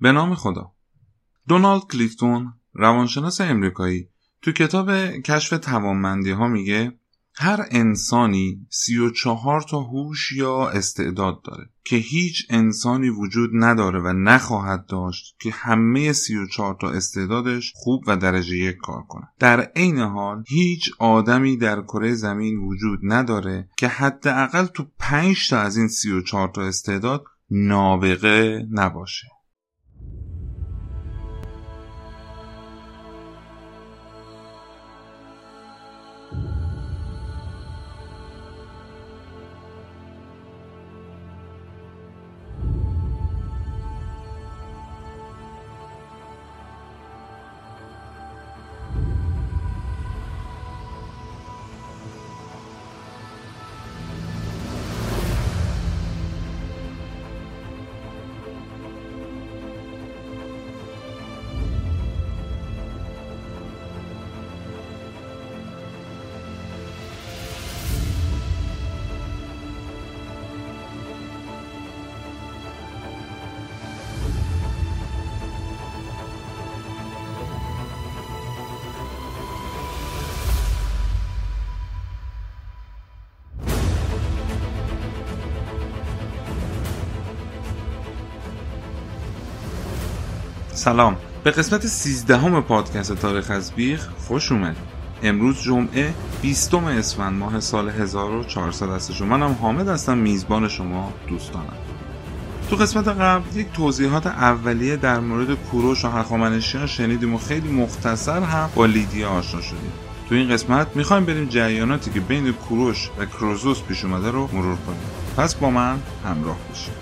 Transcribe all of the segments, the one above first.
به نام خدا. دونالد کلیفتون روانشناس امریکایی تو کتاب کشف توانمندی ها میگه هر انسانی سی و چهار تا هوش یا استعداد داره که هیچ انسانی وجود نداره و نخواهد داشت که همه سی و چهار تا استعدادش خوب و درجه یک کار کنه. در عین حال هیچ آدمی در کره زمین وجود نداره که حداقل تو پنج تا از این سی و چهار تا استعداد نابغه نباشه. سلام. به قسمت 13 همه پادکست تاریخ از بیخ خوش اومد امروز جمعه 20 اسفند ماه سال 1400 است منم حامد هستم میزبان شما دوستانم. تو قسمت قبل یک توضیحات اولیه در مورد کوروش و هخامنشیان شنیدیم و خیلی مختصر هم با لیدیا آشنا شدیم. تو این قسمت می‌خوایم بریم جریاناتی که بین کوروش و کروزوس پیش اومده رو مرور کنیم. پس با من همراه باشیم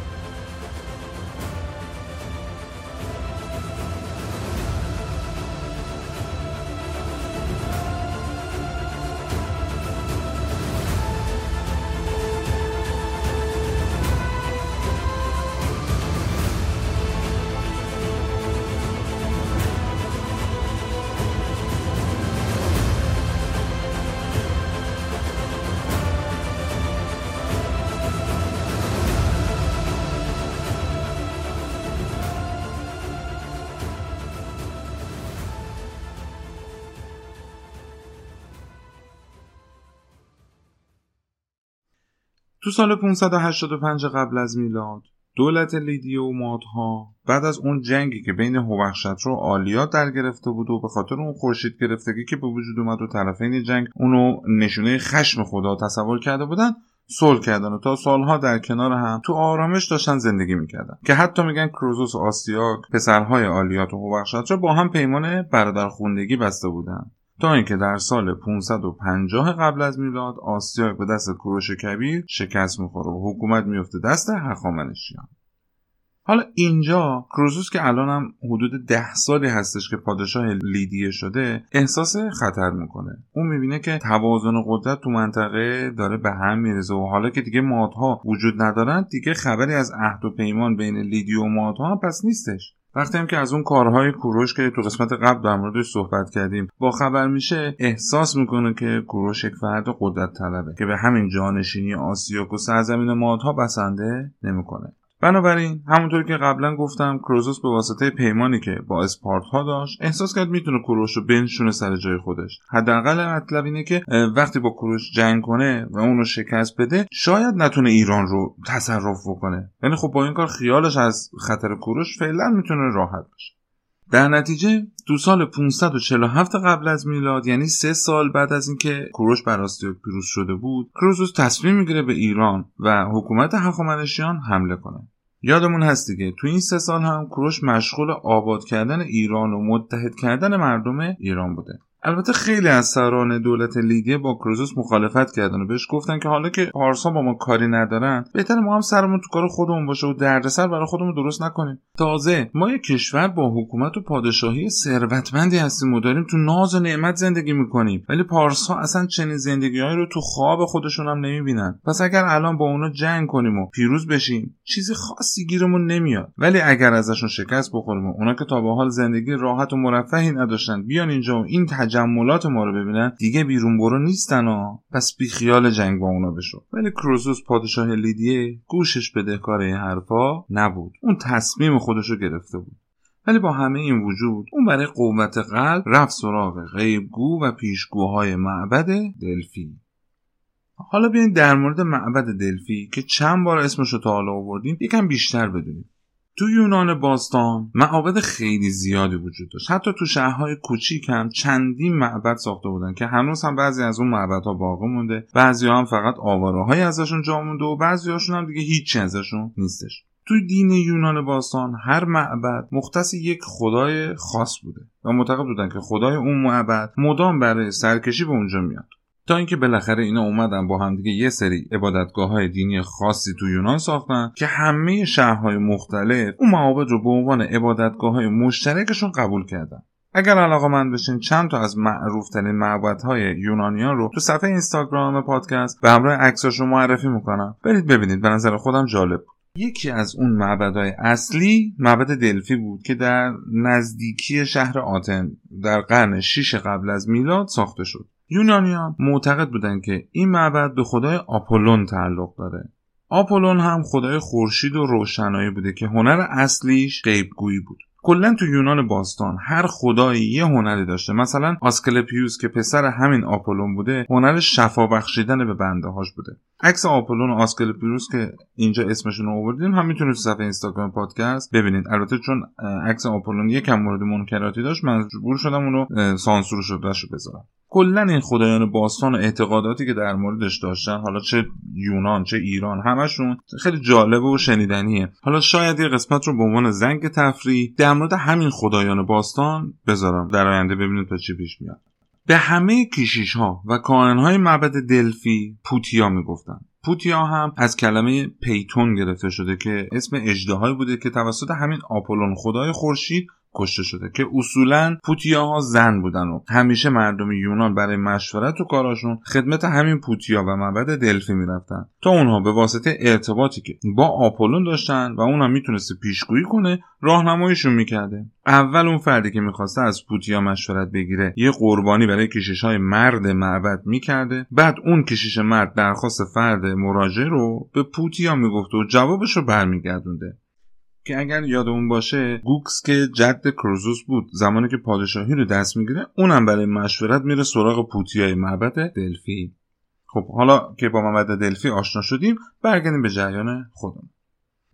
تو سال 585 قبل از میلاد دولت لیدی و مادها بعد از اون جنگی که بین هوخشت و آلیات در گرفته بود و به خاطر اون خورشید گرفتگی که به وجود اومد و طرفین جنگ اونو نشونه خشم خدا تصور کرده بودن صلح کردن و تا سالها در کنار هم تو آرامش داشتن زندگی می‌کردن. که حتی میگن کروزوس و آستیاک پسرهای آلیات و هوخشت با هم پیمان برادرخوندگی بسته بودن. اینکه در سال 550 قبل از میلاد آسیاک به دست کوروش کبیر شکست می‌خوره و حکومت میفته دست هخامنشیان حالا اینجا کروزوس که الان هم حدود ده سالی هستش که پادشاه لیدیه شده احساس خطر می‌کنه. اون می‌بینه که توازن قدرت تو منطقه داره به هم میرزه و حالا که دیگه مادها وجود ندارن دیگه خبری از عهد و پیمان بین لیدی و مادها هم پس نیستش. وقتی هم که از اون کارهای کوروش که تو قسمت قبل در موردش صحبت کردیم با خبر میشه احساس می‌کنه که کوروش یک فرد قدرت طلبه که به همین جانشینی آسیاک و سرزمین مادها بسنده نمی‌کنه. بنابراین همونطور که قبلا گفتم کروزوس به واسطه پیمانی که با اسپارت داشت احساس کرد می‌تونه کوروش رو بنشونه سر جای خودش. حداقل مطلب اینه که وقتی با کوروش جنگ کنه و اون رو شکست بده شاید نتونه ایران رو تصرف بکنه. یعنی خب با این کار خیالش از خطر کوروش فعلا می‌تونه راحت باشه. در نتیجه دو سال 547 قبل از میلاد یعنی سه سال بعد از اینکه کوروش بر آستیاک پیروز شده بود کروزوس تصمیم می‌گیره به ایران و حکومت هخامنشیان حمله کنه. یادمون هست دیگه. تو این سه سال هم کوروش مشغول آباد کردن ایران و متحد کردن مردم ایران بوده. البته خیلی از سران دولت لیدیه با کروزوس مخالفت کردن و بهش گفتن که حالا که پارسا با ما کاری ندارن بهتر ما هم سرمون تو کار خودمون باشه و دردسر برای خودمون درست نکنیم. تازه ما یک کشور با حکومت و پادشاهی ثروتمندی هستیم و داریم تو ناز و نعمت زندگی می‌کنیم. ولی پارسا اصلا چنین زندگیهایی رو تو خواب خودشون هم نمی‌بینن. پس اگر الان با اونا جنگ کنیم و پیروز بشیم چیزی خاصی گیرمون نمیاد. ولی اگر ازشون شکست بخوریم و اونا که تا به حال زندگی راحت و مرفهی نداشتن بیان اینجا و این تجملات ما رو ببینن دیگه بیرون برو نیستن ها. پس بی خیال جنگ با اونا بشو. ولی کروزوس پادشاه لیدیه گوشش بدهکار این حرفا نبود. اون تصمیم خودش رو گرفته بود. ولی با همه این وجود اون برای قوت قلب رفت سراغ غیبگو و پیشگوهای معبد دلفی. حالا بیاین در مورد معبد دلفی که چند بار اسمش رو تا حالا آوردیم یکم بیشتر بدونیم. تو یونان باستان معابد خیلی زیادی وجود داشت. حتی تو شهرهای کوچیک هم چندین معبد ساخته بودن که هنوز هم بعضی از اون معبدها باقی مونده. بعضی هم فقط آواره ازشون جا مونده و بعضی هاشون هم دیگه هیچی ازشون نیستش. توی دین یونان باستان هر معبد مختص یک خدای خاص بوده و معتقد بودن که خدای اون معبد مدام برای سرکشی به اونجا میاد. تا اینکه بالاخره اینا اومدن با همدیگه یه سری عبادتگاه های دینی خاصی تو یونان ساختن که همه شهرهای مختلف اون معابد رو به عنوان عبادتگاه های مشترکشون قبول کردن. اگر علاقه من بشین چند تا از معروف ترین های یونانیان رو تو صفحه اینستاگرام پادکست به همراه عکساش رو معرفی می‌کنم. برید ببینید به نظر خودم جالب یکی از اون معبدهای اصلی معبد دلفی بود که در نزدیکی شهر آتن در قرن 6 قبل از میلاد ساخته شد. یونانیان معتقد بودند که این معبد به خدای آپولون تعلق داره. آپولون هم خدای خورشید و روشنایی بوده که هنر اصلیش غیبگویی بود. کلا تو یونان باستان هر خدایی یه هنری داشته. مثلا آسکلپیوس که پسر همین آپولون بوده هنر شفا بخشیدن به بنده هاش بوده. عکس آپولون و آسکلپیوس که اینجا اسمشون رو آوردیم هم می‌تونید تو صفحه اینستاگرام پادکست ببینید. البته چون عکس آپولون یکم مورد منکراتی داشت مجبور شدم اونو سانسور شده بذارم. کلا این خدایان باستان و اعتقاداتی که در موردش داشتن حالا چه یونان چه ایران همشون خیلی جالب و شنیدنیه. حالا شاید یه قسمت رو به عنوان زنگ تفریح در مورد همین خدایان باستان بذارم. در آینده ببینید تا چی پیش میاد. به همه کشیش ها و کاهن های معبد دلفی پوتیا می‌گفتن. پوتیا هم از کلمه پیتون گرفته شده که اسم اجدهایی بوده که توسط همین آپولون خدای خورشید کشته شده که اصولا پوتیاها زن بودن و همیشه مردم یونان برای مشورت و کاراشون خدمت همین پوتیا و معبد دلفی می‌رفتن. تا اونها به واسطه ارتباطی که با آپولون داشتن و اونها می‌تونسته پیشگویی کنه راهنماییشون می‌کرده. اول اون فردی که می‌خواسته از پوتیا مشورت بگیره یه قربانی برای کشیش های مرد معبد می‌کرده. بعد اون کشیش مرد درخواست فرد مراجع رو به پوتیا می‌گفته و جوابش رو برمیگردونده. که اگر یادمون باشه گوکس که جد کروزوس بود زمانی که پادشاهی رو دست می‌گیره اونم برای مشورت میره سراغ پوتیای معبد دلفی خب حالا که با معبد دلفی آشنا شدیم برگردیم به جریان خودمون.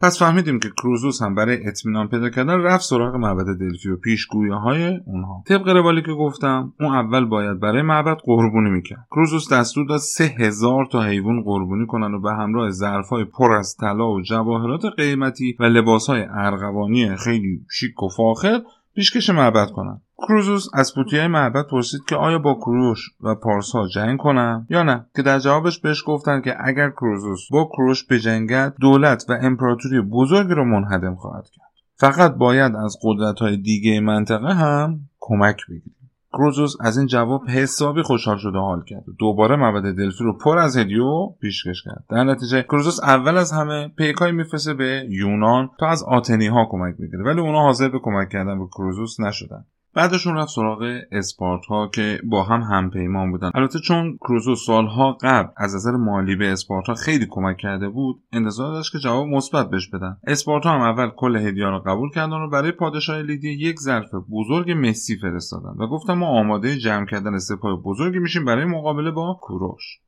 پس فهمیدیم که کروزوس هم برای اطمینان پیدا کردن رفت سراغ معبد دلفی و پیشگویی های اونها. طبق روالی که گفتم اون اول باید برای معبد قربونی می‌کرد. کروزوس دستور داد سه هزار تا حیوان قربونی کنن و به همراه ظرفهای پر از طلا و جواهرات قیمتی و لباسهای ارغوانی خیلی شیک و فاخر پیشکش معبد کنن. کروزوس از پوتیای معبد پرسید که آیا با کروش و پارسا جنگ کنم یا نه که در جوابش بهش گفتن که اگر کروزوس با کروش بجنگد دولت و امپراتوری بزرگی رو منهدم خواهد کرد. فقط باید از قدرت های دیگه منطقه هم کمک بگیریم. کروزوس از این جواب حسابی خوشحال شده حال کرد دوباره معبد دلفی رو پر از هدیو پیشکش کرد. در نتیجه کروزوس اول از همه پیکای میفرسته به یونان تا از آتنی ها کمک بگیره. ولی اونا حاضر به کمک کردن به کروزوس نشدن. بعدشون رفت سراغ اسپارتا که با هم همپیمان بودن. البته چون کروزو سالها قبل از نظر مالی به اسپارتا خیلی کمک کرده بود انتظار داشت که جواب مثبت بهش بدن. اسپارتا هم اول کل هدیه رو قبول کردن و برای پادشاه لیدی یک ظرف بزرگ مسی فرستادن و گفتن ما آماده جمع کردن سپاه بزرگی میشیم برای مقابله با کوروش.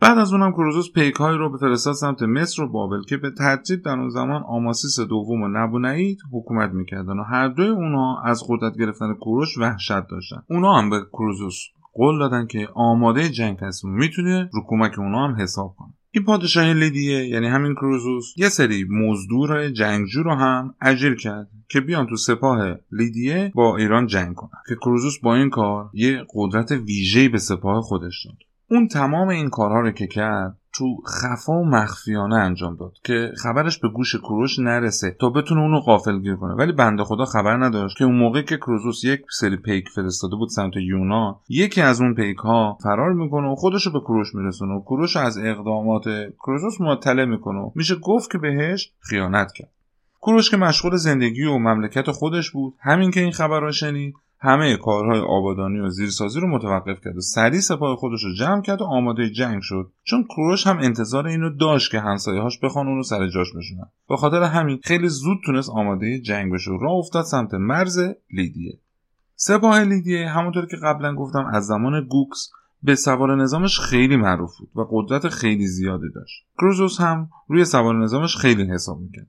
بعد از اونم کروزوس پیکهایی رو به فرستاد سمت مصر و بابل که به ترتیب در اون زمان آماسیس دوم و نبونعید حکومت می‌کردن و هر دوی اونها از قدرت گرفتن کوروش وحشت داشتن. اونا هم به کروزوس قول دادن که آماده جنگ هستیم می‌تونه رو کمک اونا هم حساب کنه. این پادشاه لیدیه یعنی همین کروزوس یه سری مزدور جنگجو رو هم اجیر کرد که بیان تو سپاه لیدیه با ایران جنگ کنن. که کروزوس با این کار یه قدرت ویژه‌ای به سپاه خودش داد. اون تمام این کارها رو که کرد تو خفا و مخفیانه انجام داد که خبرش به گوش کروش نرسه تا بتونه اونو گیر کنه. ولی بنده خدا خبر نداشت که اون موقع که کروزوس یک سری پیک فرستاده بود سمت یونان یکی از اون پیک ها فرار می‌کنه و خودش رو به کروش میرسونه. و کروش از اقدامات کروزوس مطلع می‌کنه. میشه گفت که بهش خیانت کرد. کروش که مشغول زندگی و مملکت خودش بود همین که این خبر را شنید همه کارهای آبادانی و زیرسازی رو متوقف کرد و سریع سپاه خودش رو جمع کرد و آماده جنگ شد. چون کوروش هم انتظار اینو داشت که همسایه‌هاش بخوان اون رو سر جاش بشونن. به خاطر همین خیلی زود تونست آماده جنگ بشه و راه افتاد سمت مرز لیدیه. سپاه لیدیه همونطور که قبلا گفتم از زمان گوکس به سوار نظامش خیلی معروف بود و قدرت خیلی زیادی داشت. کروزوس هم روی سوار نظامش خیلی حساب می‌کرد.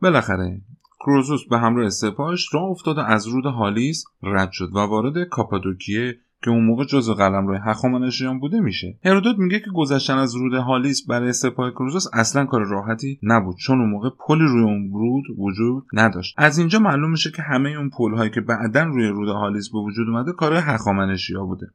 بالاخره کروزوس به همراه سپاهش راه افتاد و از رود هالیس رد شد و وارد کاپادوکیه که اون موقع جزو قلم روی هخامنشیان بوده میشه. هرودوت میگه که گذشتن از رود هالیس برای سپاه کروزوس اصلا کار راحتی نبود. چون اون موقع پلی روی اون رود وجود نداشت. از اینجا معلوم میشه که همه اون پل هایی که بعدا روی رود هالیس به وجود اومده کار هخامنشیا بوده.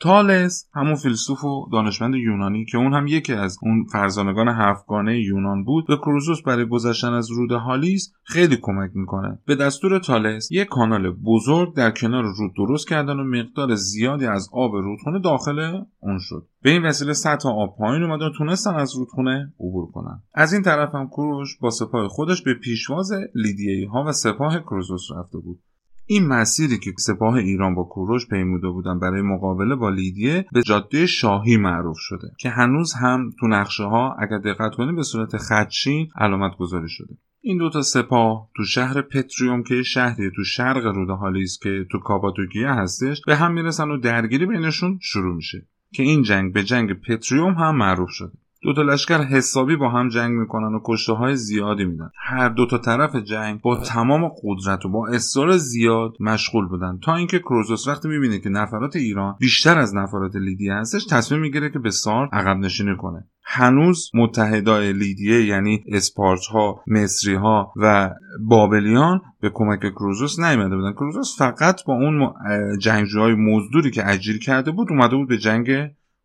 تالس همون فیلسوف و دانشمند یونانی که اون هم یکی از اون فرزانگان هفتگانه یونان بود به کروزوس برای گذشتن از رود هالیس خیلی کمک می‌کنه. به دستور تالس یک کانال بزرگ در کنار رود درست کردن و مقدار زیادی از آب رودخونه داخل اون شد. به این وسیله سطح آب پایین اومدن و تونستن از رودخونه عبور کنن. از این طرف هم کوروش با سپاه خودش به پیشواز لیدیایی ها و سپاه کروزوس رفته بود. این مسیری که سپاه ایران با کوروش پیموده بودن برای مقابله با لیدیه به جاده شاهی معروف شده که هنوز هم تو نقشه ها اگر دقت کنید به صورت خدشین علامت گذاری شده. این دوتا سپاه تو شهر پتریوم که شهری تو شرق رود هالیس که تو کاباتوگیه هستش به هم می‌رسن و درگیری بینشون شروع میشه که این جنگ به جنگ پتریوم هم معروف شده. دو تا لشکر حسابی با هم جنگ می‌کنن و کشته های زیادی میدن. هر دو تا طرف جنگ با تمام قدرت و با اصرار زیاد مشغول بودن. تا اینکه کروزوس وقتی می‌بینه که نفرات ایران بیشتر از نفرات لیدیه هستش تصمیم می‌گیره که به سار عقب نشینی کنه. هنوز متحدای لیدیه یعنی اسپارت ها مصری ها و بابلیان به کمک کروزوس نیامده بودن. کروزوس فقط با اون جنگجوهای مزدوری که اجیر کرده بود اومده بود به جنگ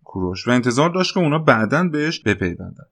کوروش و انتظار داشت که اونا بعدا بهش بپیوندن.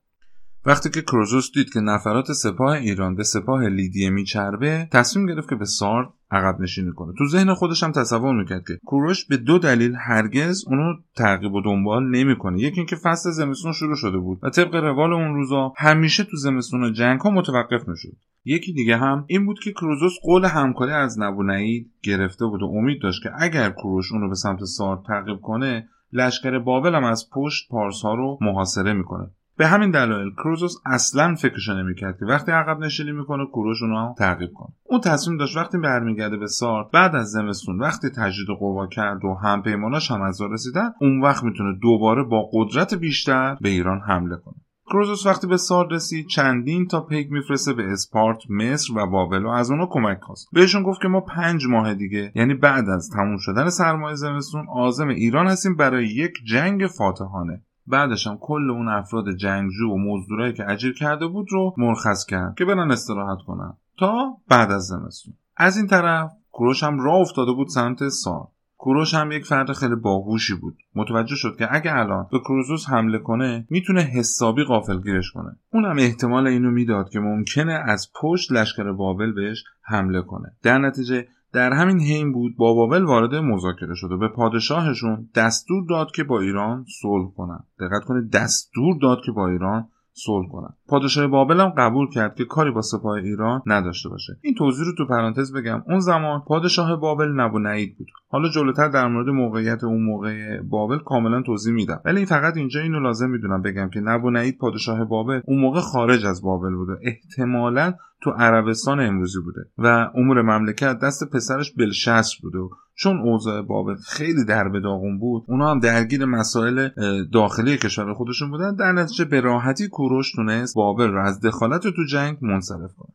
وقتی که کروزوس دید که نفرات سپاه ایران به سپاه لیدیه میچربه تصمیم گرفت که به سارد عقب نشینی کنه. تو ذهن خودش هم تصور می‌کرد که کوروش به دو دلیل هرگز اونو تعقیب و دنبال نمی‌کنه. یکی اینکه فصل زمستون شروع شده بود و طبق روال اون روزا همیشه تو زمستون جنگ ها متوقف می‌شد. یکی دیگه هم این بود که کروزوس قول همکاری از نبونعید گرفته بود و امید داشت که اگر کوروش اونو به سمت سارد تعقیب کنه لشکر بابل هم از پشت پارس ها رو محاصره می‌کنه. به همین دلایل کروزوس اصلا فکرشو نمی‌کرد که وقتی عقب نشینی می‌کنه کوروش اونو تعقیب کنه. اون تصمیم داشت وقتی برمیگرده به سار بعد از زمستون وقتی تجدید قوا کرد و همپیماناش هم از رسیدن اون وقت می‌تونه دوباره با قدرت بیشتر به ایران حمله کنه. کروزوس وقتی به سار رسید چندین تا پیک میفرسته به اسپارت مصر و بابل و از اونا کمک خواست. بهشون گفت که ما پنج ماه دیگه یعنی بعد از تموم شدن سرمایه زمستون عازم ایران هستیم برای یک جنگ فاتحانه. بعدش هم کل اون افراد جنگجو و مزدورایی که اجیر کرده بود رو مرخص کرد که برن استراحت کنن. تا بعد از زمستون. از این طرف کوروش هم راه افتاده بود سمت سار. کوروش هم یک فرد خیلی باهوشی بود. متوجه شد که اگه الان به کروزوس حمله کنه می‌تونه حسابی گیرش کنه. اونم احتمال اینو می‌داد که ممکنه از پشت لشکر بابل بهش حمله کنه. در نتیجه در همین حین بود با بابل وارد مذاکره شد و به پادشاهشون دستور داد که با ایران صلح کنن. دقت کنید دستور داد که با ایران صلح کنن. پادشاه بابل هم قبول کرد که کاری با سپاه ایران نداشته باشه. این توضیح رو تو پرانتز بگم. اون زمان پادشاه بابل نبو نعید بود. حالا جلوتر در مورد موقعیت اون موقع بابل کاملا توضیح میدم. ولی فقط اینجا اینو لازم می‌دونم بگم که نبو نعید پادشاه بابل اون موقع خارج از بابل بوده. احتمالا تو عربستان امروزی بوده و امور مملکت دست پسرش بلشس بوده چون اوضاع بابل خیلی در به داغون بود اونا هم درگیر مسائل داخلی کشور خودشون بودن. در نتیجه به راحتی کوروش تونست بابل رو از دخالت تو جنگ منصرف کنه.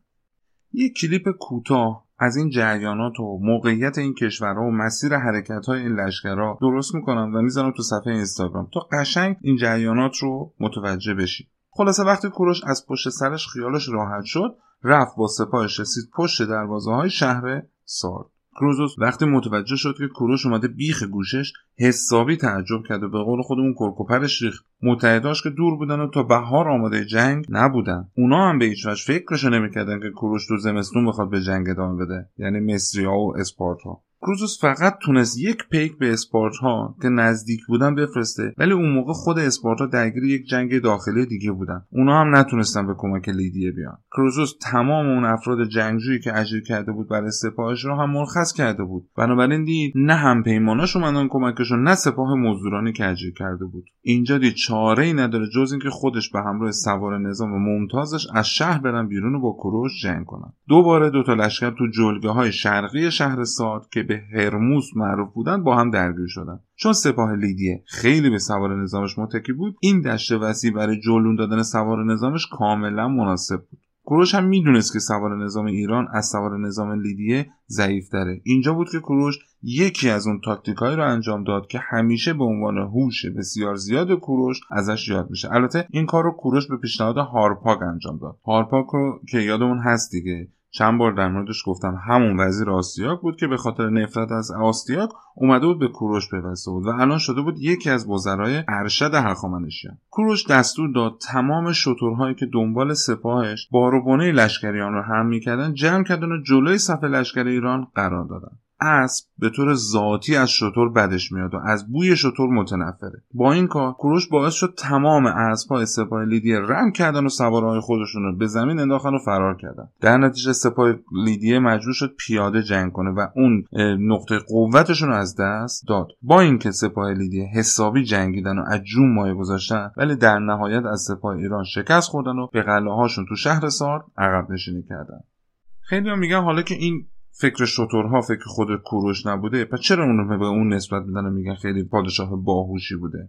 یک کلیپ کوتاه از این جریانات و موقعیت این کشورها و مسیر حرکت های این لشکرها درست می‌کنم و می‌ذارم تو صفحه اینستاگرام. تا قشنگ این جریانات رو متوجه بشی. خلاصه وقتی کوروش از پشت سرش خیالش راحت شد رفت با سپاهش رسید پشت دروازه های شهر سارد. کروزوس وقتی متوجه شد که کوروش اومده بیخ گوشش حسابی تعجب کرد و به قول خودمون کرکوپرش ریخت. متحداش که دور بودن و تا بهار آماده جنگ نبودن. اونا هم به هیچ وجه فکرشو نمی‌کردن که کوروش تو زمستون بخواد به جنگ ادامه بده. یعنی مصری ها و اسپارتا. کروزوس فقط تونست یک پیک به اسپارتا که نزدیک بودن بفرسته ولی اون موقع خود اسپارتا درگیر یک جنگ داخلی دیگه بودن. اونا هم نتونستن به کمک لیدیه بیان. کروزوس تمام اون افراد جنگجویی که اجیر کرده بود برای سپاهش رو هم مرخص کرده بود. بنابراین دید نه هم پیماناش اومدن کمکشون نه سپاه مزدورانی که اجیر کرده بود. اینجا دید چاره ای نداره جز اینکه خودش به همراه سوار نظام ممتازش از شهر برن بیرون و با کوروش جنگ کنن. دوباره دوتا لشکر تو جلگه های شرقی شهر ساد که به هرموس معروف بودن با هم درگیر شدن. چون سپاه لیدیه خیلی به سوار نظامش متکی بود این دشت وسیع برای جلون دادن سوار نظامش کاملا مناسب بود. کوروش هم می‌دونست که سوار نظام ایران از سوار نظام لیدیه ضعیف داره اینجا بود که کوروش یکی از اون تاکتیکایی رو انجام داد که همیشه به عنوان هوش بسیار زیاد کوروش ازش یاد میشه. البته این کار رو کوروش به پیشنهاد هارپاک انجام داد. هارپاک رو که یادمون هست دیگه چند بار در موردش گفتم همون وزیر آستیاک بود که به خاطر نفرت از آستیاک اومده بود به کوروش پیوسته بود و الان شده بود یکی از وزرای ارشد هخامنشیان کوروش دستور داد تمام شترهایی که دنبال سپاهش باروبونه لشکریان رو هم می‌کردن جمع کردن و جلوی صف لشکر ایران قرار دادن. اسب به طور ذاتی از شطور بدش میاد و از بوی شطور متنفره. با این کار کوروش باعث شد تمام اسبهای سپاه لیدیه رم کردن و سوارهای خودشون رو به زمین انداختن و فرار کردن. در نتیجه سپاه لیدیه مجبور شد پیاده جنگ کنه و اون نقطه قوتشون رو از دست داد. با اینکه سپاه لیدیه حسابی جنگیدن و از جون مایه گذاشتن ولی در نهایت از سپاه ایران شکست خوردن و به قلعه هاشون تو شهر سار عقب نشینی کردن. خیلی میگن حالا که این فکر شطورها فکر خود کوروش نبوده. پس چرا اونو به اون نسبت میدن میگن خیلی پادشاه باهوشی بوده؟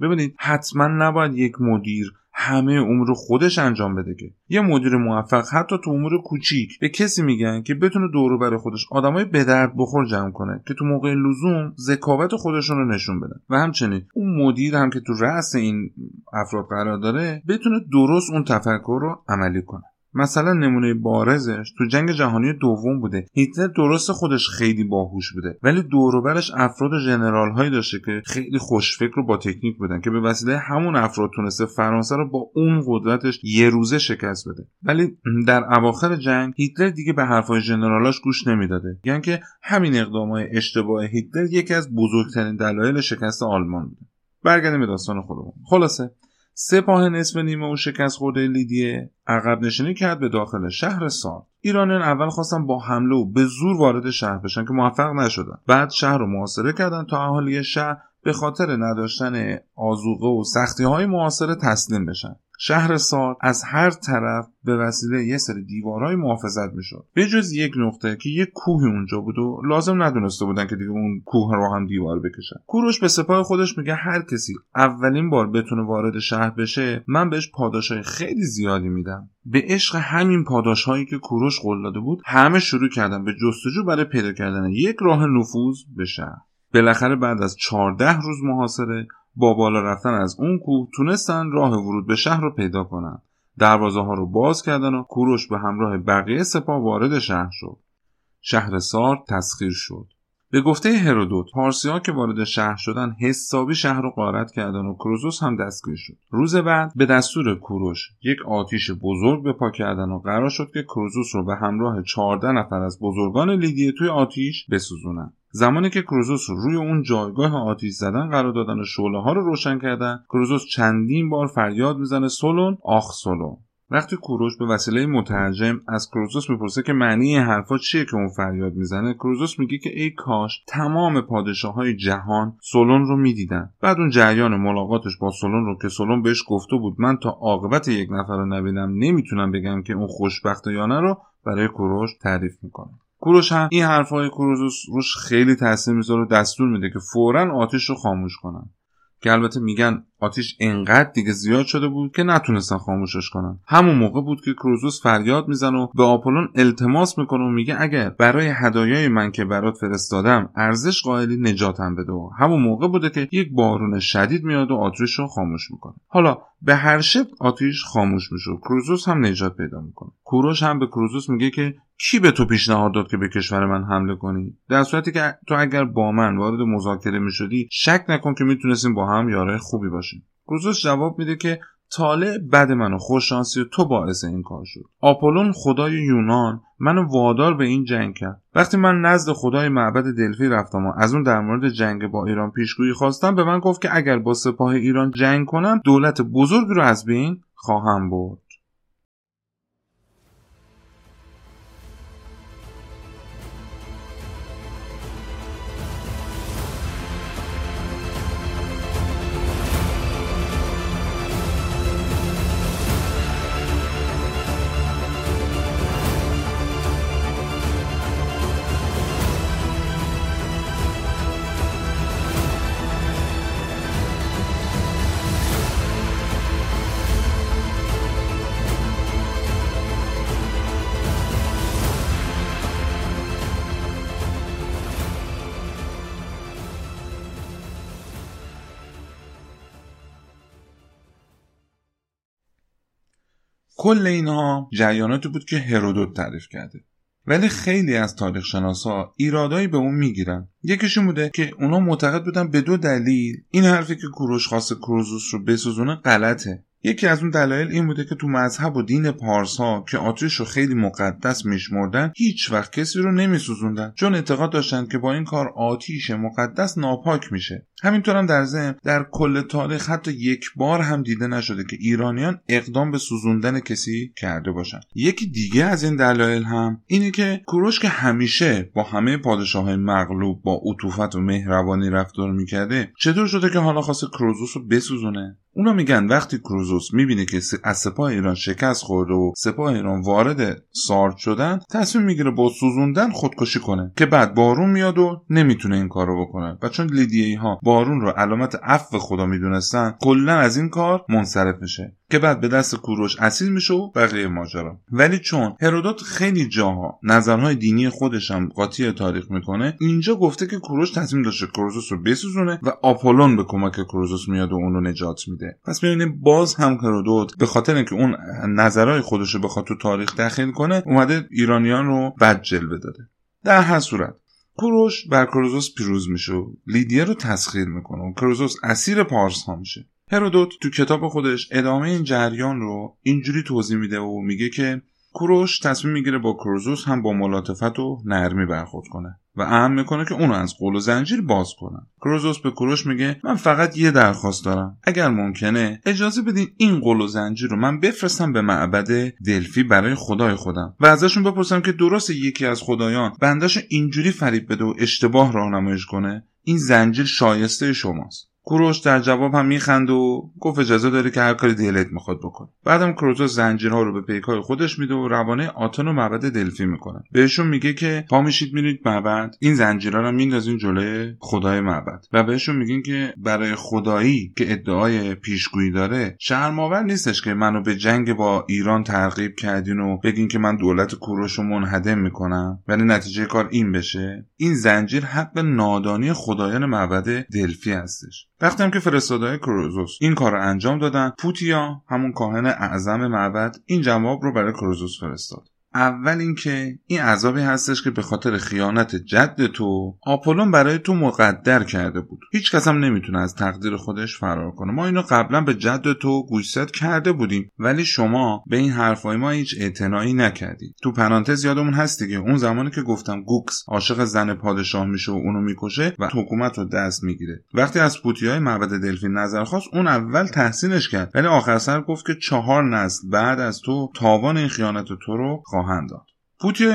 ببینید حتما نباید یک مدیر همه امور خودش انجام بده که. یه مدیر موفق حتی تو امور کوچیک به کسی میگن که بتونه دورو برای خودش آدمای به درد بخور جمع کنه که تو موقع لزوم ذکاوت خودشون رو نشون بدن. و همچنین اون مدیر هم که تو رأس این افراد قرار داره بتونه درست اون تفکر رو عملی کنه. مثلا نمونه بارزش تو جنگ جهانی دوم بوده. هیتلر درست خودش خیلی باهوش بوده ولی دوروبرش افراد و ژنرال هایی داشته که خیلی خوشفکر و با تکنیک بودن که به وسیله همون افراد تونسته فرانسه رو با اون قدرتش یه روزه شکست بده. ولی در اواخر جنگ هیتلر دیگه به حرفهای ژنرالاش گوش نمی‌داده. یعنی که همین اقدامهای اشتباه هیتلر یکی از بزرگترین دلایل شکست آلمان بوده. برگردیم به داستان خودمون. خلاصه سپاه نصف نیمه و شکست خورده لیدیه عقب نشینی کرد به داخل شهر سال ایرانیان اول خواستن با حمله و به زور وارد شهر بشن که موفق نشدن. بعد شهر رو محاصره کردن تا اهالی شهر به خاطر نداشتن آزوقه و سختی های معاصره تسلیم بشن. شهر سال از هر طرف به وسیله یه سری دیوارهای محافظت می‌شد. به جز یک نقطه که یک کوه اونجا بود و لازم ندونسته بودن که دیگه اون کوه رو هم دیوار بکشن. کوروش به سپاه خودش میگه هر کسی اولین بار بتونه وارد شهر بشه من بهش پاداشهای خیلی زیادی میدم. به عشق همین پاداشهایی که کوروش قول داده بود همه شروع کردن به جستجو برای پیدا کردن یک راه نفوذ به شهر. بالاخره بعد از 14 روز محاصره با بالا رفتن از اون کوه تونستن راه ورود به شهر رو پیدا کنن. دروازه ها رو باز کردن و کوروش به همراه بقیه سپاه وارد شهر شد. شهر سار تسخیر شد. به گفته هرودوت پارسی ها که وارد شهر شدن حسابی شهر رو غارت کردن و کروزوس هم دستگیر شد. روز بعد به دستور کوروش یک آتیش بزرگ به پا کردن و قرار شد که کروزوس رو به همراه 14 نفر از بزرگان لیدیه توی آتیش بسوزونن. زمانی که کروزوس روی اون جایگاه آتیش زدن قرار دادن و شعله ها رو روشن کردن کروزوس چندین بار فریاد می‌زنه سولون؟ آخ سولون. وقتی کوروش به وسیله مترجم از کروزوس می‌پرسه که معنی این حرفا چیه که اون فریاد می‌زنه کروزوس میگه که ای کاش تمام پادشاه های جهان سولون رو می‌دیدن. بعد اون جریان ملاقاتش با سولون رو که سولون بهش گفته بود من تا عاقبت یک نفر رو نبینم نمی‌تونم بگم که اون خوشبخت یا نه رو برای کوروش تعریف می‌کنه کوروش هم این حرفهای کروزوس روش خیلی تاثیر می‌ذاره و دستور میده که فورا آتیش رو خاموش کنن. که البته میگن آتیش انقدر دیگه زیاد شده بود که نتونستن خاموشش کنن. همون موقع بود که کروزوس فریاد می‌زنه و به آپولون التماس می‌کنه و میگه اگر برای هدایای من که برات فرستادم ارزش قائلی نجاتم بده. و همون موقع بوده که یک بارون شدید میاد و آتیش رو خاموش می‌کنه. حالا به هر شکل آتیش خاموش میشه کروزوس هم نجات پیدا می‌کنه. کوروش هم به کروزوس میگه که کی به تو پیشنهاد داد که به کشور من حمله کنی؟ در صورتی که تو اگر با من وارد مذاکره می‌شدی شک نکن که می‌تونستیم با هم یاره خوبی باشیم. کروزوس جواب میده که طالع بد من و خوششانسی تو باعث این کار شد. آپولون خدای یونان منو وادار به این جنگ کرد. وقتی من نزد خدای معبد دلفی رفتم و از اون در مورد جنگ با ایران پیشگویی خواستم به من گفت که اگر با سپاه ایران جنگ کنم دولت بزرگی رو از بین خواهم برد. کل اینها جریاناتی بود که هرودوت تعریف کرده. ولی خیلی از تاریخ شناسا ایرادایی به اون می‌گیرن. یکیشون بوده که اونا معتقد بودن به دو دلیل این حرفی که کوروش خاص کروزوس رو بسوزونه غلطه. یکی از اون دلایل این بوده که تو مذهب و دین پارس ها که آتش رو خیلی مقدس میشمردن هیچ وقت کسی رو نمیسوزوندن چون اعتقاد داشتن که با این کار آتیش مقدس ناپاک میشه. همینطور هم در ضمن در کل تاریخ حتی یک بار هم دیده نشده که ایرانیان اقدام به سوزوندن کسی کرده باشن. یکی دیگه از این دلایل هم اینه که کوروش که همیشه با همه پادشاه های مغلوب با عطوفت و مهربانی رفتار می‌کرده چطور شده که حالا خواسته کروزوس رو بسوزونه؟ اونا میگن وقتی کروزوس می‌بینه که از سپاه ایران شکست خورده و سپاه ایران وارد سارد شدن تصمیم می‌گیره با سوزوندن خودکشی کنه که بعد بارون میاد و نمی‌تونه این کارو بکنه. و چون لیدیایی ها بارون رو علامت عفو خدا می‌دونستن کلا از این کار منصرف میشه. که بعد به دست کوروش اسیر میشه و بقیه ماجرا. ولی چون هرودوت خیلی جاها نظرهای دینی خودش هم قاطی تاریخ می‌کنه اینجا گفته که کوروش تصمیم داشته کروزوس رو بسوزونه و آپولون به کمک کروزوس میاد و اون رو نجات میده. پس ببینیم باز هم هرودوت به خاطر اینکه اون نظرهای خودش رو بخواد تو تاریخ دخیل کنه اومده ایرانیان رو بد جلوه داده. در هر صورت کوروش بر کروزوس پیروز میشه و لیدیا رو تسخیر می‌کنه و کروزوس اسیر پارس ها میشه. هرودوت تو کتاب خودش ادامه این جریان رو اینجوری توضیح میده و میگه که کوروش تصمیم می‌گیره با کروزوس هم با ملاتفت و نرمی برخورد کنه و اهم می‌کنه که اونو از قول و زنجیر باز کنن. کروزوس به کوروش میگه من فقط یه درخواست دارم. اگر ممکنه اجازه بدین این قول و زنجیر رو من بفرستم به معبد دلفی برای خدای خودم. و ازشون بپرسم که درست یکی از خدایان بندش اینجوری فریب بده و اشتباه راهنماییش کنه؟ این زنجیر شایسته شماست. کوروش در جواب هم میخند و گفت اجازه داری که هر کاری دلت می‌خواد بکن. بعدم کروزوس زنجیرها رو به پیکای خودش میده و روانه آتون و معبد دلفی می‌کنه. بهشون میگه که پا میشید میرید معبد. این زنجیرها رو میندازین جلوی خدای معبد. و بهشون میگین که برای خدایی که ادعای پیشگویی داره شرماور نیستش که منو به جنگ با ایران ترغیب کردین و بگین که من دولت کوروش رو منهدم می‌کنم. ولی نتیجه کار این بشه. این زنجیر حق نادانی خدایان معبد دلفی هستش. وقتی هم که فرستادای کروزوس این کار رو انجام دادن پوتیا همون کاهن اعظم معبد این جواب رو برای کروزوس فرستاد. اول اینکه این عذابی هستش که به خاطر خیانت جد تو آپولون برای تو مقدر کرده بود. هیچ کس هم نمی‌تونه از تقدیر خودش فرار کنه. ما اینو قبلا به جد تو گوشزد کرده بودیم ولی شما به این حرفای ما هیچ اعتنایی نکردید. تو پرانتز یادمون هست دیگه. اون زمانی که گفتم گوکس عاشق زن پادشاه میشه و اونو می‌کشه و حکومت رو دست می‌گیره. وقتی از پوتیای معبد دلفین نظر خواست اون اول تحسینش کرد. ولی آخر سر گفت که چهار نسل بعد از تو تاوان این خیانت تو رو خواهند داد.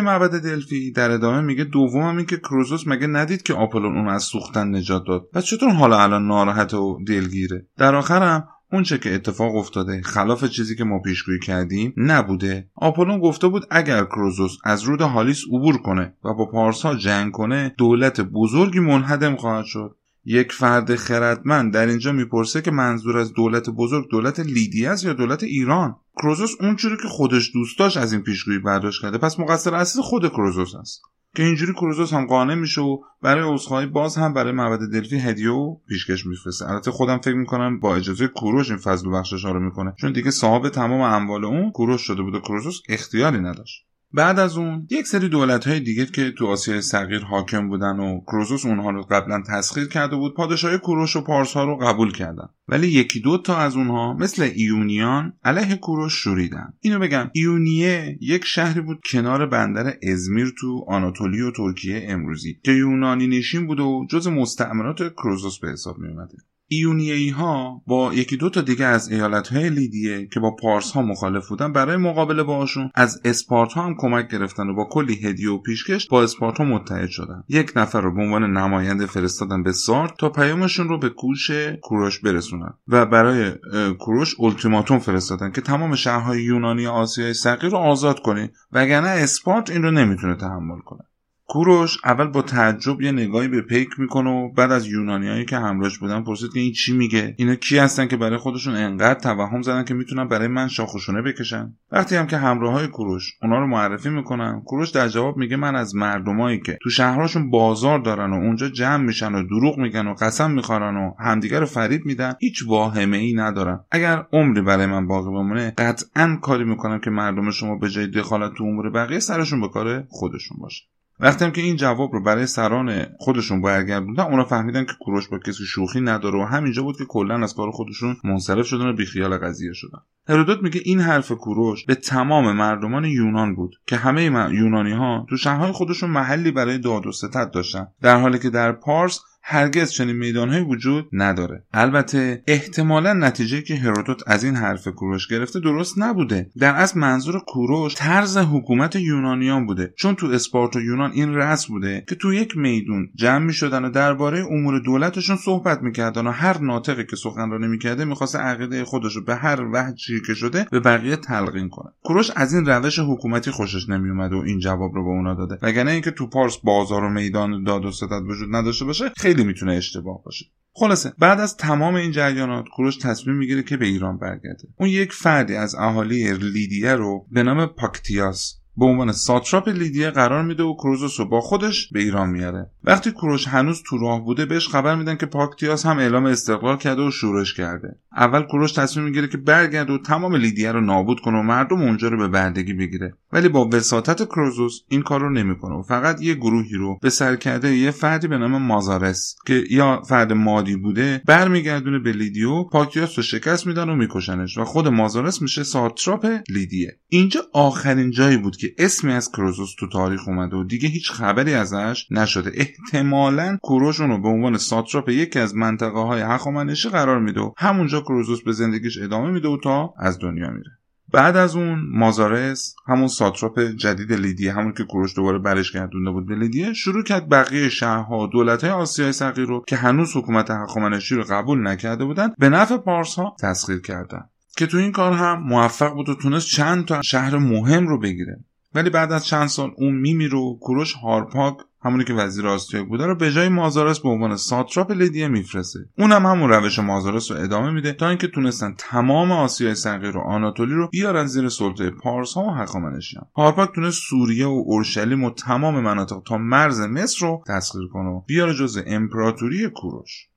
معبد دلفی در ادامه میگه دوم این که کروزوس مگه ندید که آپولون اون از سوختن نجات داد؟ پس چطور حالا الان ناراحت و دلگیره؟ در آخرم اونچه که اتفاق افتاده خلاف چیزی که ما پیشگویی کردیم نبوده. آپولون گفته بود اگر کروزوس از رود هالیس عبور کنه و با پارسا جنگ کنه دولت بزرگی منهدم خواهد شد. یک فرد خردمند در اینجا می‌پرسه که منظور از دولت بزرگ دولت لیدی است یا دولت ایران؟ کروزوس اونجوری که خودش دوست داشت از این پیشگویی برداشت کرده. پس مقصر اصلی خود کروزوس است. که اینجوری کروزوس هم قانع میشه و برای عذرخواهی باز هم برای معبد دلفی هدیه و پیشکش میفرسته. البته خودم فکر می‌کنم با اجازه کوروش این فضل و بخشش رو می‌کنه. چون دیگه صاحب تمام اموال اون کوروش شده بود و کروزوس اختیاری نداشت. بعد از اون یک سری دولت های دیگه که تو آسیای صغیر حاکم بودن و کروزوس اونها رو قبلا تسخیر کرده بود پادشاهی کوروش و پارس ها رو قبول کردن. ولی یکی دو تا از اونها مثل ایونیان علیه کوروش شوریدن. اینو بگم ایونیه یک شهری بود کنار بندر ازمیر تو آناتولی و ترکیه امروزی که یونانی نشین بود و جز مستعمرات کروزوس به حساب می اومده ایونیایی ها با یکی دو تا دیگه از ایالت های لیدیه که با پارس ها مخالف بودن برای مقابله باشون از اسپارتا هم کمک گرفتن و با کلی هدیه و پیشکش با اسپارتا متحد شدن. یک نفر رو به عنوان نماینده فرستادن به سارت تا پیامشون رو به کوش کوروش برسونن و برای کوروش التیماتوم فرستادن که تمام شهرهای یونانی آسیای صغیر رو آزاد کنید وگرنه اسپارت این رو نمی‌تونه تحمل کنه. کوروش اول با تعجب یه نگاهی به پیک می‌کنه و بعد از یونانیایی که همراهش بودن پرسید که این چی میگه؟ اینا کی هستن که برای خودشون انقدر توهم زدن که می‌تونن برای من شاخوشونه بکشن؟ وقتی هم که همراه های کوروش اونا رو معرفی می‌کنن کوروش در جواب میگه من از مردمایی که تو شهرهاشون بازار دارن و اونجا جمع میشن و دروغ میگن و قسم می‌خورن و همدیگه رو فریب میدن هیچ واهمه ای ندارم اگر عمری برای من باقی بمونه قطعا کاری می‌کنم که مردم شما به جای دخالت تو امور بقیه سرشون به کار خودشون باشه. وقتی هم که این جواب رو برای سران خودشون برگردوندن اونا فهمیدن که کوروش با کسی شوخی نداره و همینجا بود که کلا از کار خودشون منصرف شدن و بیخیال قضیه شدن. هرودوت میگه این حرف کوروش به تمام مردمان یونان بود که همه یونانی ها تو شهرهای خودشون محلی برای داد و ستد داشتن در حالی که در پارس هرگز چنین میدانهایی وجود نداره. البته احتمالا نتیجه که هرودوت از این حرف کوروش گرفته درست نبوده. در از منظور کوروش طرز حکومت یونانیان بوده. چون تو اسپارت و یونان این رسم بوده که تو یک میدون جمع می‌شدن و درباره امور دولتشون صحبت می‌کردن و هر ناطقی که سخنرانی می‌کرده می‌خواست عقیده خودش رو به هر وجهی که شده به بقیه تلقین کنه. کوروش از این روش حکومتی خوشش نمیومد و این جواب رو به اونا داده. وگرنه اینکه تو پارس بازار و میدان داد و ستد وجود نداشته باشه خیلی می‌تونه اشتباه باشه. خلاصه بعد از تمام این جریانات کوروش تصمیم می‌گیره که به ایران برگرده. اون یک فردی از اهالی لیدیه رو به نام پاکتیاس به عنوان ساتراپ لیدیه قرار میده و کروزوس رو با خودش به ایران میاره. وقتی کوروش هنوز تو راه بوده بهش خبر میدن که پاکتیاس هم اعلام استقلال کرده و شورش کرده. اول کوروش تصمیم می‌گیره که برگرده و تمام لیدیه رو نابود کنه و مردم اونجا رو به بردگی بگیره. ولی با وساطت کروزوس این کار رو نمی‌کنه و فقط یه گروهی رو به سرکردگی یه فردی به نام مازارس که یه فرد مادی بوده برمیگردونه به لیدیه و پاکتیاس رو شکست میدن و میکشنش و خود مازارس میشه ساتراپ لیدیه. اینجا آخرین جایی بود که اسمی از کروزوس تو تاریخ اومده و دیگه هیچ خبری ازش نشده. احتمالا کوروش رو به عنوان ساتراپ یکی از منطقه های هخامنشی قرار میده و همونجا کروزوس به زندگیش ادامه میده و تا از دنیا میره. بعد از اون مازارس همون ساتراپ جدید لیدیه همون که کوروش دوباره برش گردونده بود به لیدیه شروع کرد بقیه شهرها دولتهای آسیای صغیر رو که هنوز حکومت هخامنشی رو قبول نکرده بودن به نفع پارس ها تسخیر کردن. که تو این کار هم موفق بود و تونست چند تا شهر مهم رو بگیره. ولی بعد از چند سال اون میمیره و کوروش هارپاک همونی که وزیر آستیاگ بوده رو به جای مازارس به عنوان ساتراپ لیدیه میفرسته. اونم همون روش مازارس رو ادامه میده تا اینکه تونستن تمام آسیای صغیر و آناتولی رو بیارن زیر سلطه پارس ها و هخامنشیان. هارپاک تونست سوریه و اورشلیم و تمام مناطق تا مرز مصر رو تسخیر کنه و بیاره جزء امپراتوری کوروش.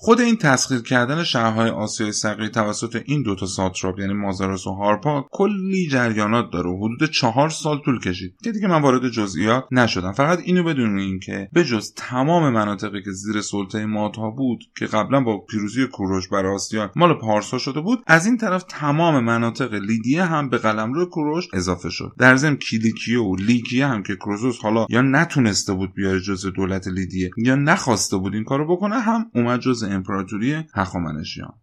خود این تسخیر کردن شهرهای آسیای صغیر توسط این دوتا ساتراپ یعنی مازارس و هارپا کلی جریانات داره و حدود چهار سال طول کشید. که دیگه من وارد جزئیات نشدم. فقط اینو بدونین که به جز تمام مناطقی که زیر سلطه مادها بود که قبلا با پیروزی کوروش بر آستیاگ مال پارسا شده بود از این طرف تمام مناطق لیدیه هم به قلمرو کوروش اضافه شد. در ضمن کیلیکیه و لیکیه هم که کروزوس حالا یا نتونسته بود بیاره جزء دولت لیدیه یا نخواسته بود این کارو بکنه هم اومد جزء امپراتوری هخامنشیان.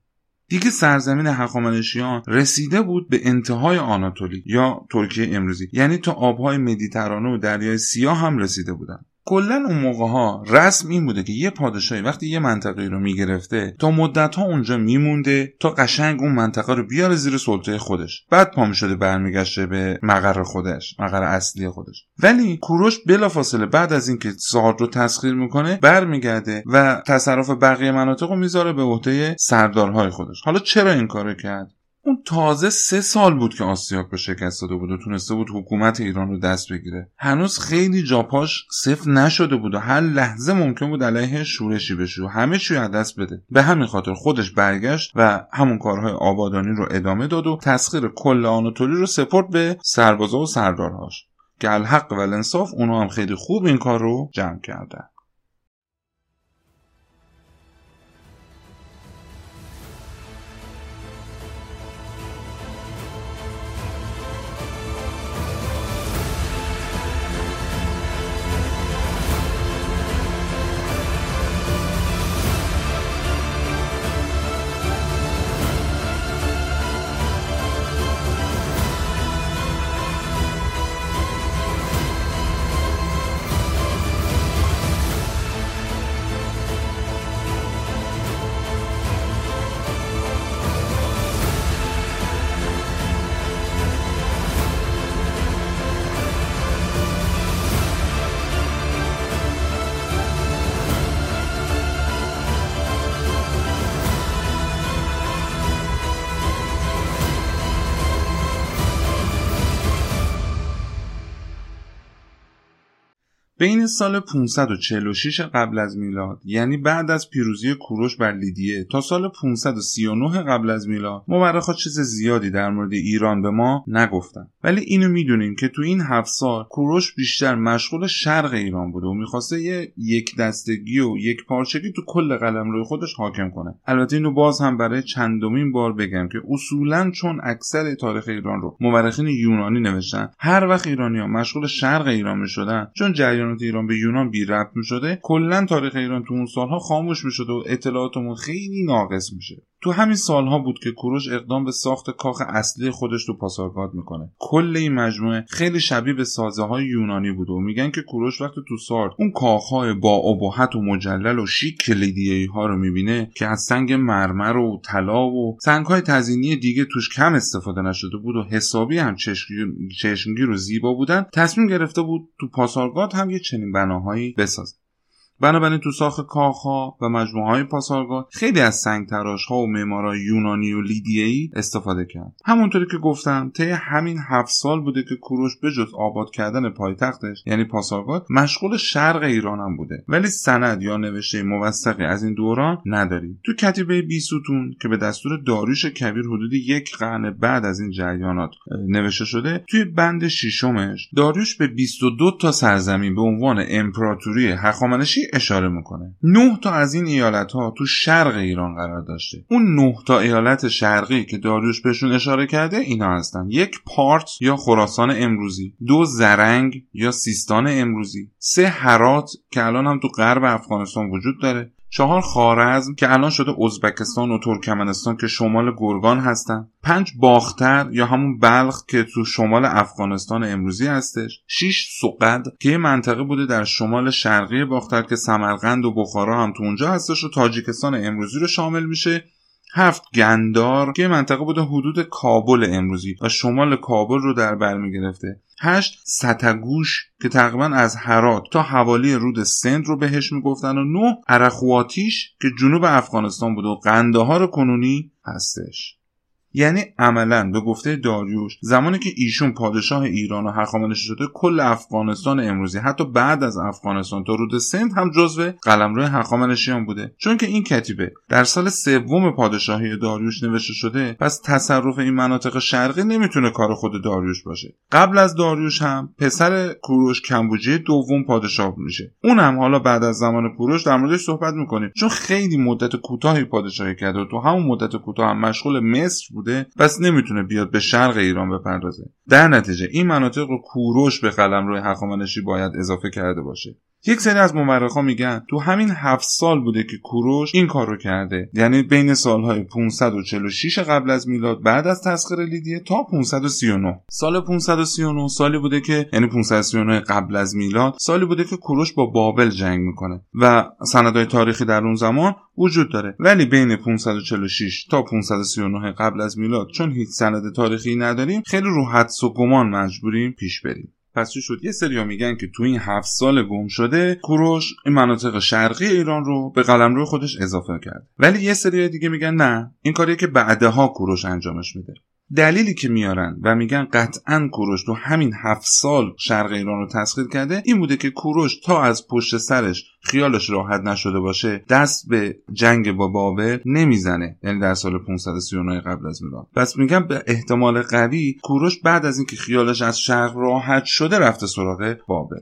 دیگه سرزمین هخامنشیان رسیده بود به انتهای آناتولی یا ترکیه امروزی. یعنی تا آبهای مدیترانه و دریای سیاه هم رسیده بودند کلا اون موقع ها رسم این بوده که یه پادشاهی وقتی یه منطقه رو می‌گرفته تا مدت ها اونجا میمونده تا قشنگ اون منطقه رو بیاره زیر سلطه خودش. بعد پا شده برمیگشته به مقر خودش مقر اصلی خودش. ولی کوروش بلافاصله بعد از اینکه سارد رو تسخیر می‌کنه برمیگرده و تصرف بقیه مناطق رو می‌ذاره به عهده سردارهای خودش. حالا چرا این کارو کرد؟ اون تازه سه سال بود که آسیاک به شکست داده بود و تونسته بود حکومت ایران رو دست بگیره. هنوز خیلی جاپاش صفر نشده بود و هر لحظه ممکن بود علیه شورشی بشه و همه چی دست بده. به همین خاطر خودش برگشت و همون کارهای آبادانی رو ادامه داد و تسخیر کل آناتولی رو سپرد به سربازا و سردارهاش. که الحق و الانصاف اونا هم خیلی خوب این کار رو جمع کردن. بین سال 546 قبل از میلاد یعنی بعد از پیروزی کوروش بر لیدیه تا سال 539 قبل از میلاد مورخا چیز زیادی در مورد ایران به ما نگفتن. ولی اینو می‌دونیم که تو این هفت سال کوروش بیشتر مشغول شرق ایران بوده و می‌خواسته یه یک دستگی و یک پارچگی تو کل قلم روی خودش حاکم کنه. البته اینو باز هم برای چندمین بار بگم که اصولا چون اکثر تاریخ ایران رو مورخین یونانی نوشتن هر وقت ایرانی ها مشغول شرق ایران می‌شدن چون جریان ایران به یونان بی ربط می شده کلا تاریخ ایران تو اون سالها خاموش می شده و اطلاعاتمون خیلی ناقص میشه. تو همین سالها بود که کوروش اقدام به ساخت کاخ اصلی خودش تو پاسارگاد می‌کنه. کل این مجموعه خیلی شبیه به سازه های یونانی بود و میگن که کوروش وقتی تو سارد اون کاخهای با ابهت و مجلل و شیک کلیدیه ها رو می‌بینه که از سنگ مرمر و طلا و سنگ های تزینی دیگه توش کم استفاده نشده بود و حسابی هم چشمگیر و زیبا بودن. تصمیم گرفته بود تو پاسارگاد هم یه چنین بناهایی بسازه. بنابراین تو ساخت کاخها و مجموعه های پاسارگاد خیلی از سنگ تراش ها و معمارای یونانی و لیدیایی استفاده کرد. همونطوری که گفتم طی همین هفت سال بوده که کوروش به جز آباد کردن پایتختش یعنی پاسارگاد مشغول شرق ایران هم بوده. ولی سند یا نوشته موثقی از این دوران نداریم. تو کتیبه بیستون که به دستور داریوش کبیر حدود یک قرن بعد از این جریانات نوشته شده توی بند ششمش داریوش به 22 تا سرزمین به عنوان امپراتوری هخامنشی اشاره می‌کنه. نه تا از این ایالت ها تو شرق ایران قرار داشته. اون نه تا ایالت شرقی که داریوش بهشون اشاره کرده اینا هستن. یک پارت یا خراسان امروزی دو زرنگ یا سیستان امروزی سه هرات که الان هم تو غرب افغانستان وجود داره. چهار خارزم که الان شده ازبکستان و ترکمنستان که شمال گرگان هستن. پنج باختر یا همون بلخ که تو شمال افغانستان امروزی هستش. شیش سقد که یه منطقه بوده در شمال شرقی باختر که سمرقند و بخارا هم تو اونجا هستش و تاجیکستان امروزی رو شامل میشه. هفت گندار که منطقه بوده حدود کابل امروزی و شمال کابل رو در بر می‌گرفته. هشت ستگوش که تقریبا از هرات تا حوالی رود سند رو بهش می‌گفتن و نه عرخواتیش که جنوب افغانستان بوده و قندهار کنونی هستش. یعنی عملا به گفته داریوش زمانی که ایشون پادشاه ایران و هخامنشی شده کل افغانستان امروزی حتی بعد از افغانستان تا رود سند هم جزو قلمرو هخامنشیان بوده. چون که این کتیبه در سال سوم پادشاهی داریوش نوشته شده پس تصرف این مناطق شرقی نمی‌تونه کار خود داریوش باشه. قبل از داریوش هم پسر کوروش کمبوجی دوم پادشاه میشه. اون هم حالا بعد از زمان کوروش در موردش صحبت می‌کنیم. چون خیلی مدت کوتاهی پادشاهی کرده و تو همون مدت کوتاه هم مشغول مصر بود. بوده پس نمی‌تونه بیاد به شرق ایران بپردازه. در نتیجه این مناطق رو کوروش به قلم روی هخامنشی باید اضافه کرده باشه. یک سری از مورخا میگن تو همین هفت سال بوده که کوروش این کار رو کرده. یعنی بین سالهای 546 قبل از میلاد بعد از تسخیر لیدیه تا 539 سال 539 سالی بوده که یعنی 539 قبل از میلاد سالی بوده که کوروش با بابل جنگ می‌کنه و سندهای تاریخی در اون زمان وجود داره. ولی بین 546 تا 539 قبل از میلاد چون هیچ سند تاریخی نداریم خیلی رو حدس و گمان مجبوریم پیش بریم. پس چی شد؟ یه سریا میگن که تو این هفت سال گم شده کوروش این مناطق شرقی ایران رو به قلمرو خودش اضافه کرد. ولی یه سری دیگه میگن نه. این کاریه که بعدها کوروش انجامش میده. دلیلی که میارن و میگن قطعا کوروش تو همین هفت سال شرق ایران رو تسخیر کرده این بوده که کوروش تا از پشت سرش خیالش راحت نشده باشه دست به جنگ با بابل نمی‌زنه. یعنی در سال 539 قبل از میلاد. پس میگم به احتمال قوی کوروش بعد از اینکه خیالش از شرق راحت شده رفته سراغ بابل.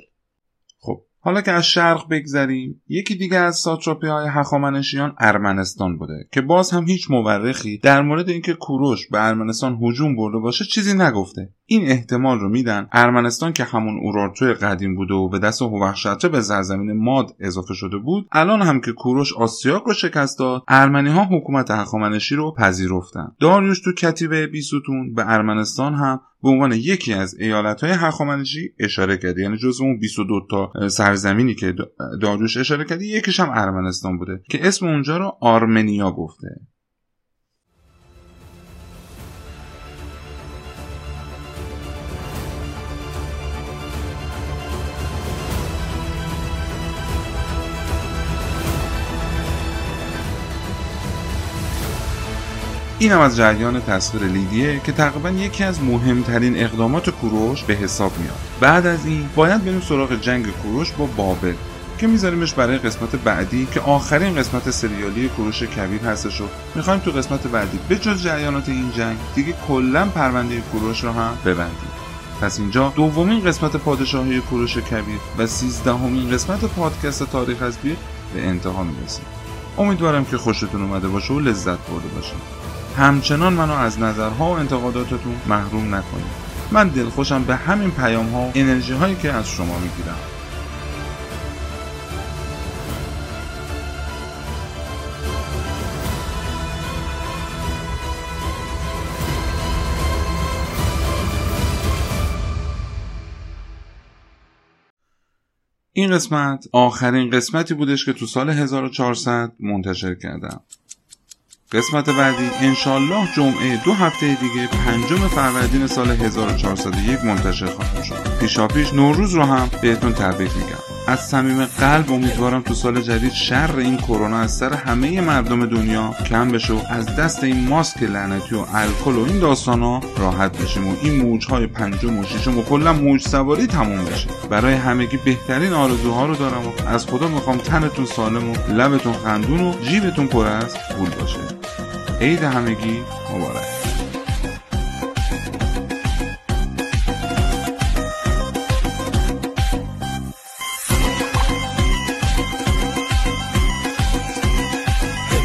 حالا که از شرق بگذریم یکی دیگه از ساتراپی های هخامنشیان ارمنستان بوده که باز هم هیچ مورخی در مورد اینکه کوروش به ارمنستان هجوم برده باشه چیزی نگفته. این احتمال رو میدن ارمنستان که همون اورارتوی قدیم بوده و به دست هوخشتره به زرزمین ماد اضافه شده بود الان هم که کوروش آسیاک رو شکست داد ارمنی ها حکومت هخامنشی رو پذیرفتن. داریوش تو کتیبه بیستون به ارمنستان هم به عنوان یکی از ایالت های هخامنشی اشاره کرده. یعنی جز اون 22 تا سرزمینی که داریوش اشاره کرده یکیش هم ارمنستان بوده که اسم اونجا رو آرمنیا گفته. این هم از جریان تصویر لیدیه که تقریبا یکی از مهمترین اقدامات کوروش به حساب میاد. بعد از این باید بریم سراغ جنگ کوروش با بابل که میذاریمش برای قسمت بعدی که آخرین قسمت سریالی کوروش کبیر هستش و می‌خوایم تو قسمت بعدی به جز جریانات این جنگ دیگه کلا پرونده کوروش رو هم ببندیم. پس اینجا دومین قسمت پادشاهی کوروش کبیر و سیزدهمین قسمت پادکست تاریخ از به انتها می‌رسیم. امیدوارم که خوشتون اومده باشه و لذت برده باشید. همچنان منو از نظرها و انتقاداتتون محروم نکنید. من دلخوشم به همین پیام ها و انرژی هایی که از شما می‌گیرم. این قسمت آخرین قسمتی بودش که تو سال 1400 منتشر کردم. قسمت بعدی انشالله جمعه دو هفته دیگه پنجم فروردین سال 1401 منتشر خواهد شد. پیشا پیش نوروز رو هم بهتون تبریک میگم. از صمیم قلب امیدوارم تو سال جدید شر این کرونا از سر همه مردم دنیا کم بشه و از دست این ماسک لعنتی و الکل و این ها راحت بشیم و این موجهای پنجم و ششم و کلا موج سواری تموم بشه. برای همگی بهترین آرزوها رو دارم و از خدا می‌خوام تنتون سالم و لبتون خندون و جیبتون پر از پول باشه. عید همگی مبارک.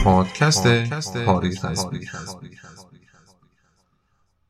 پادکست تاریخ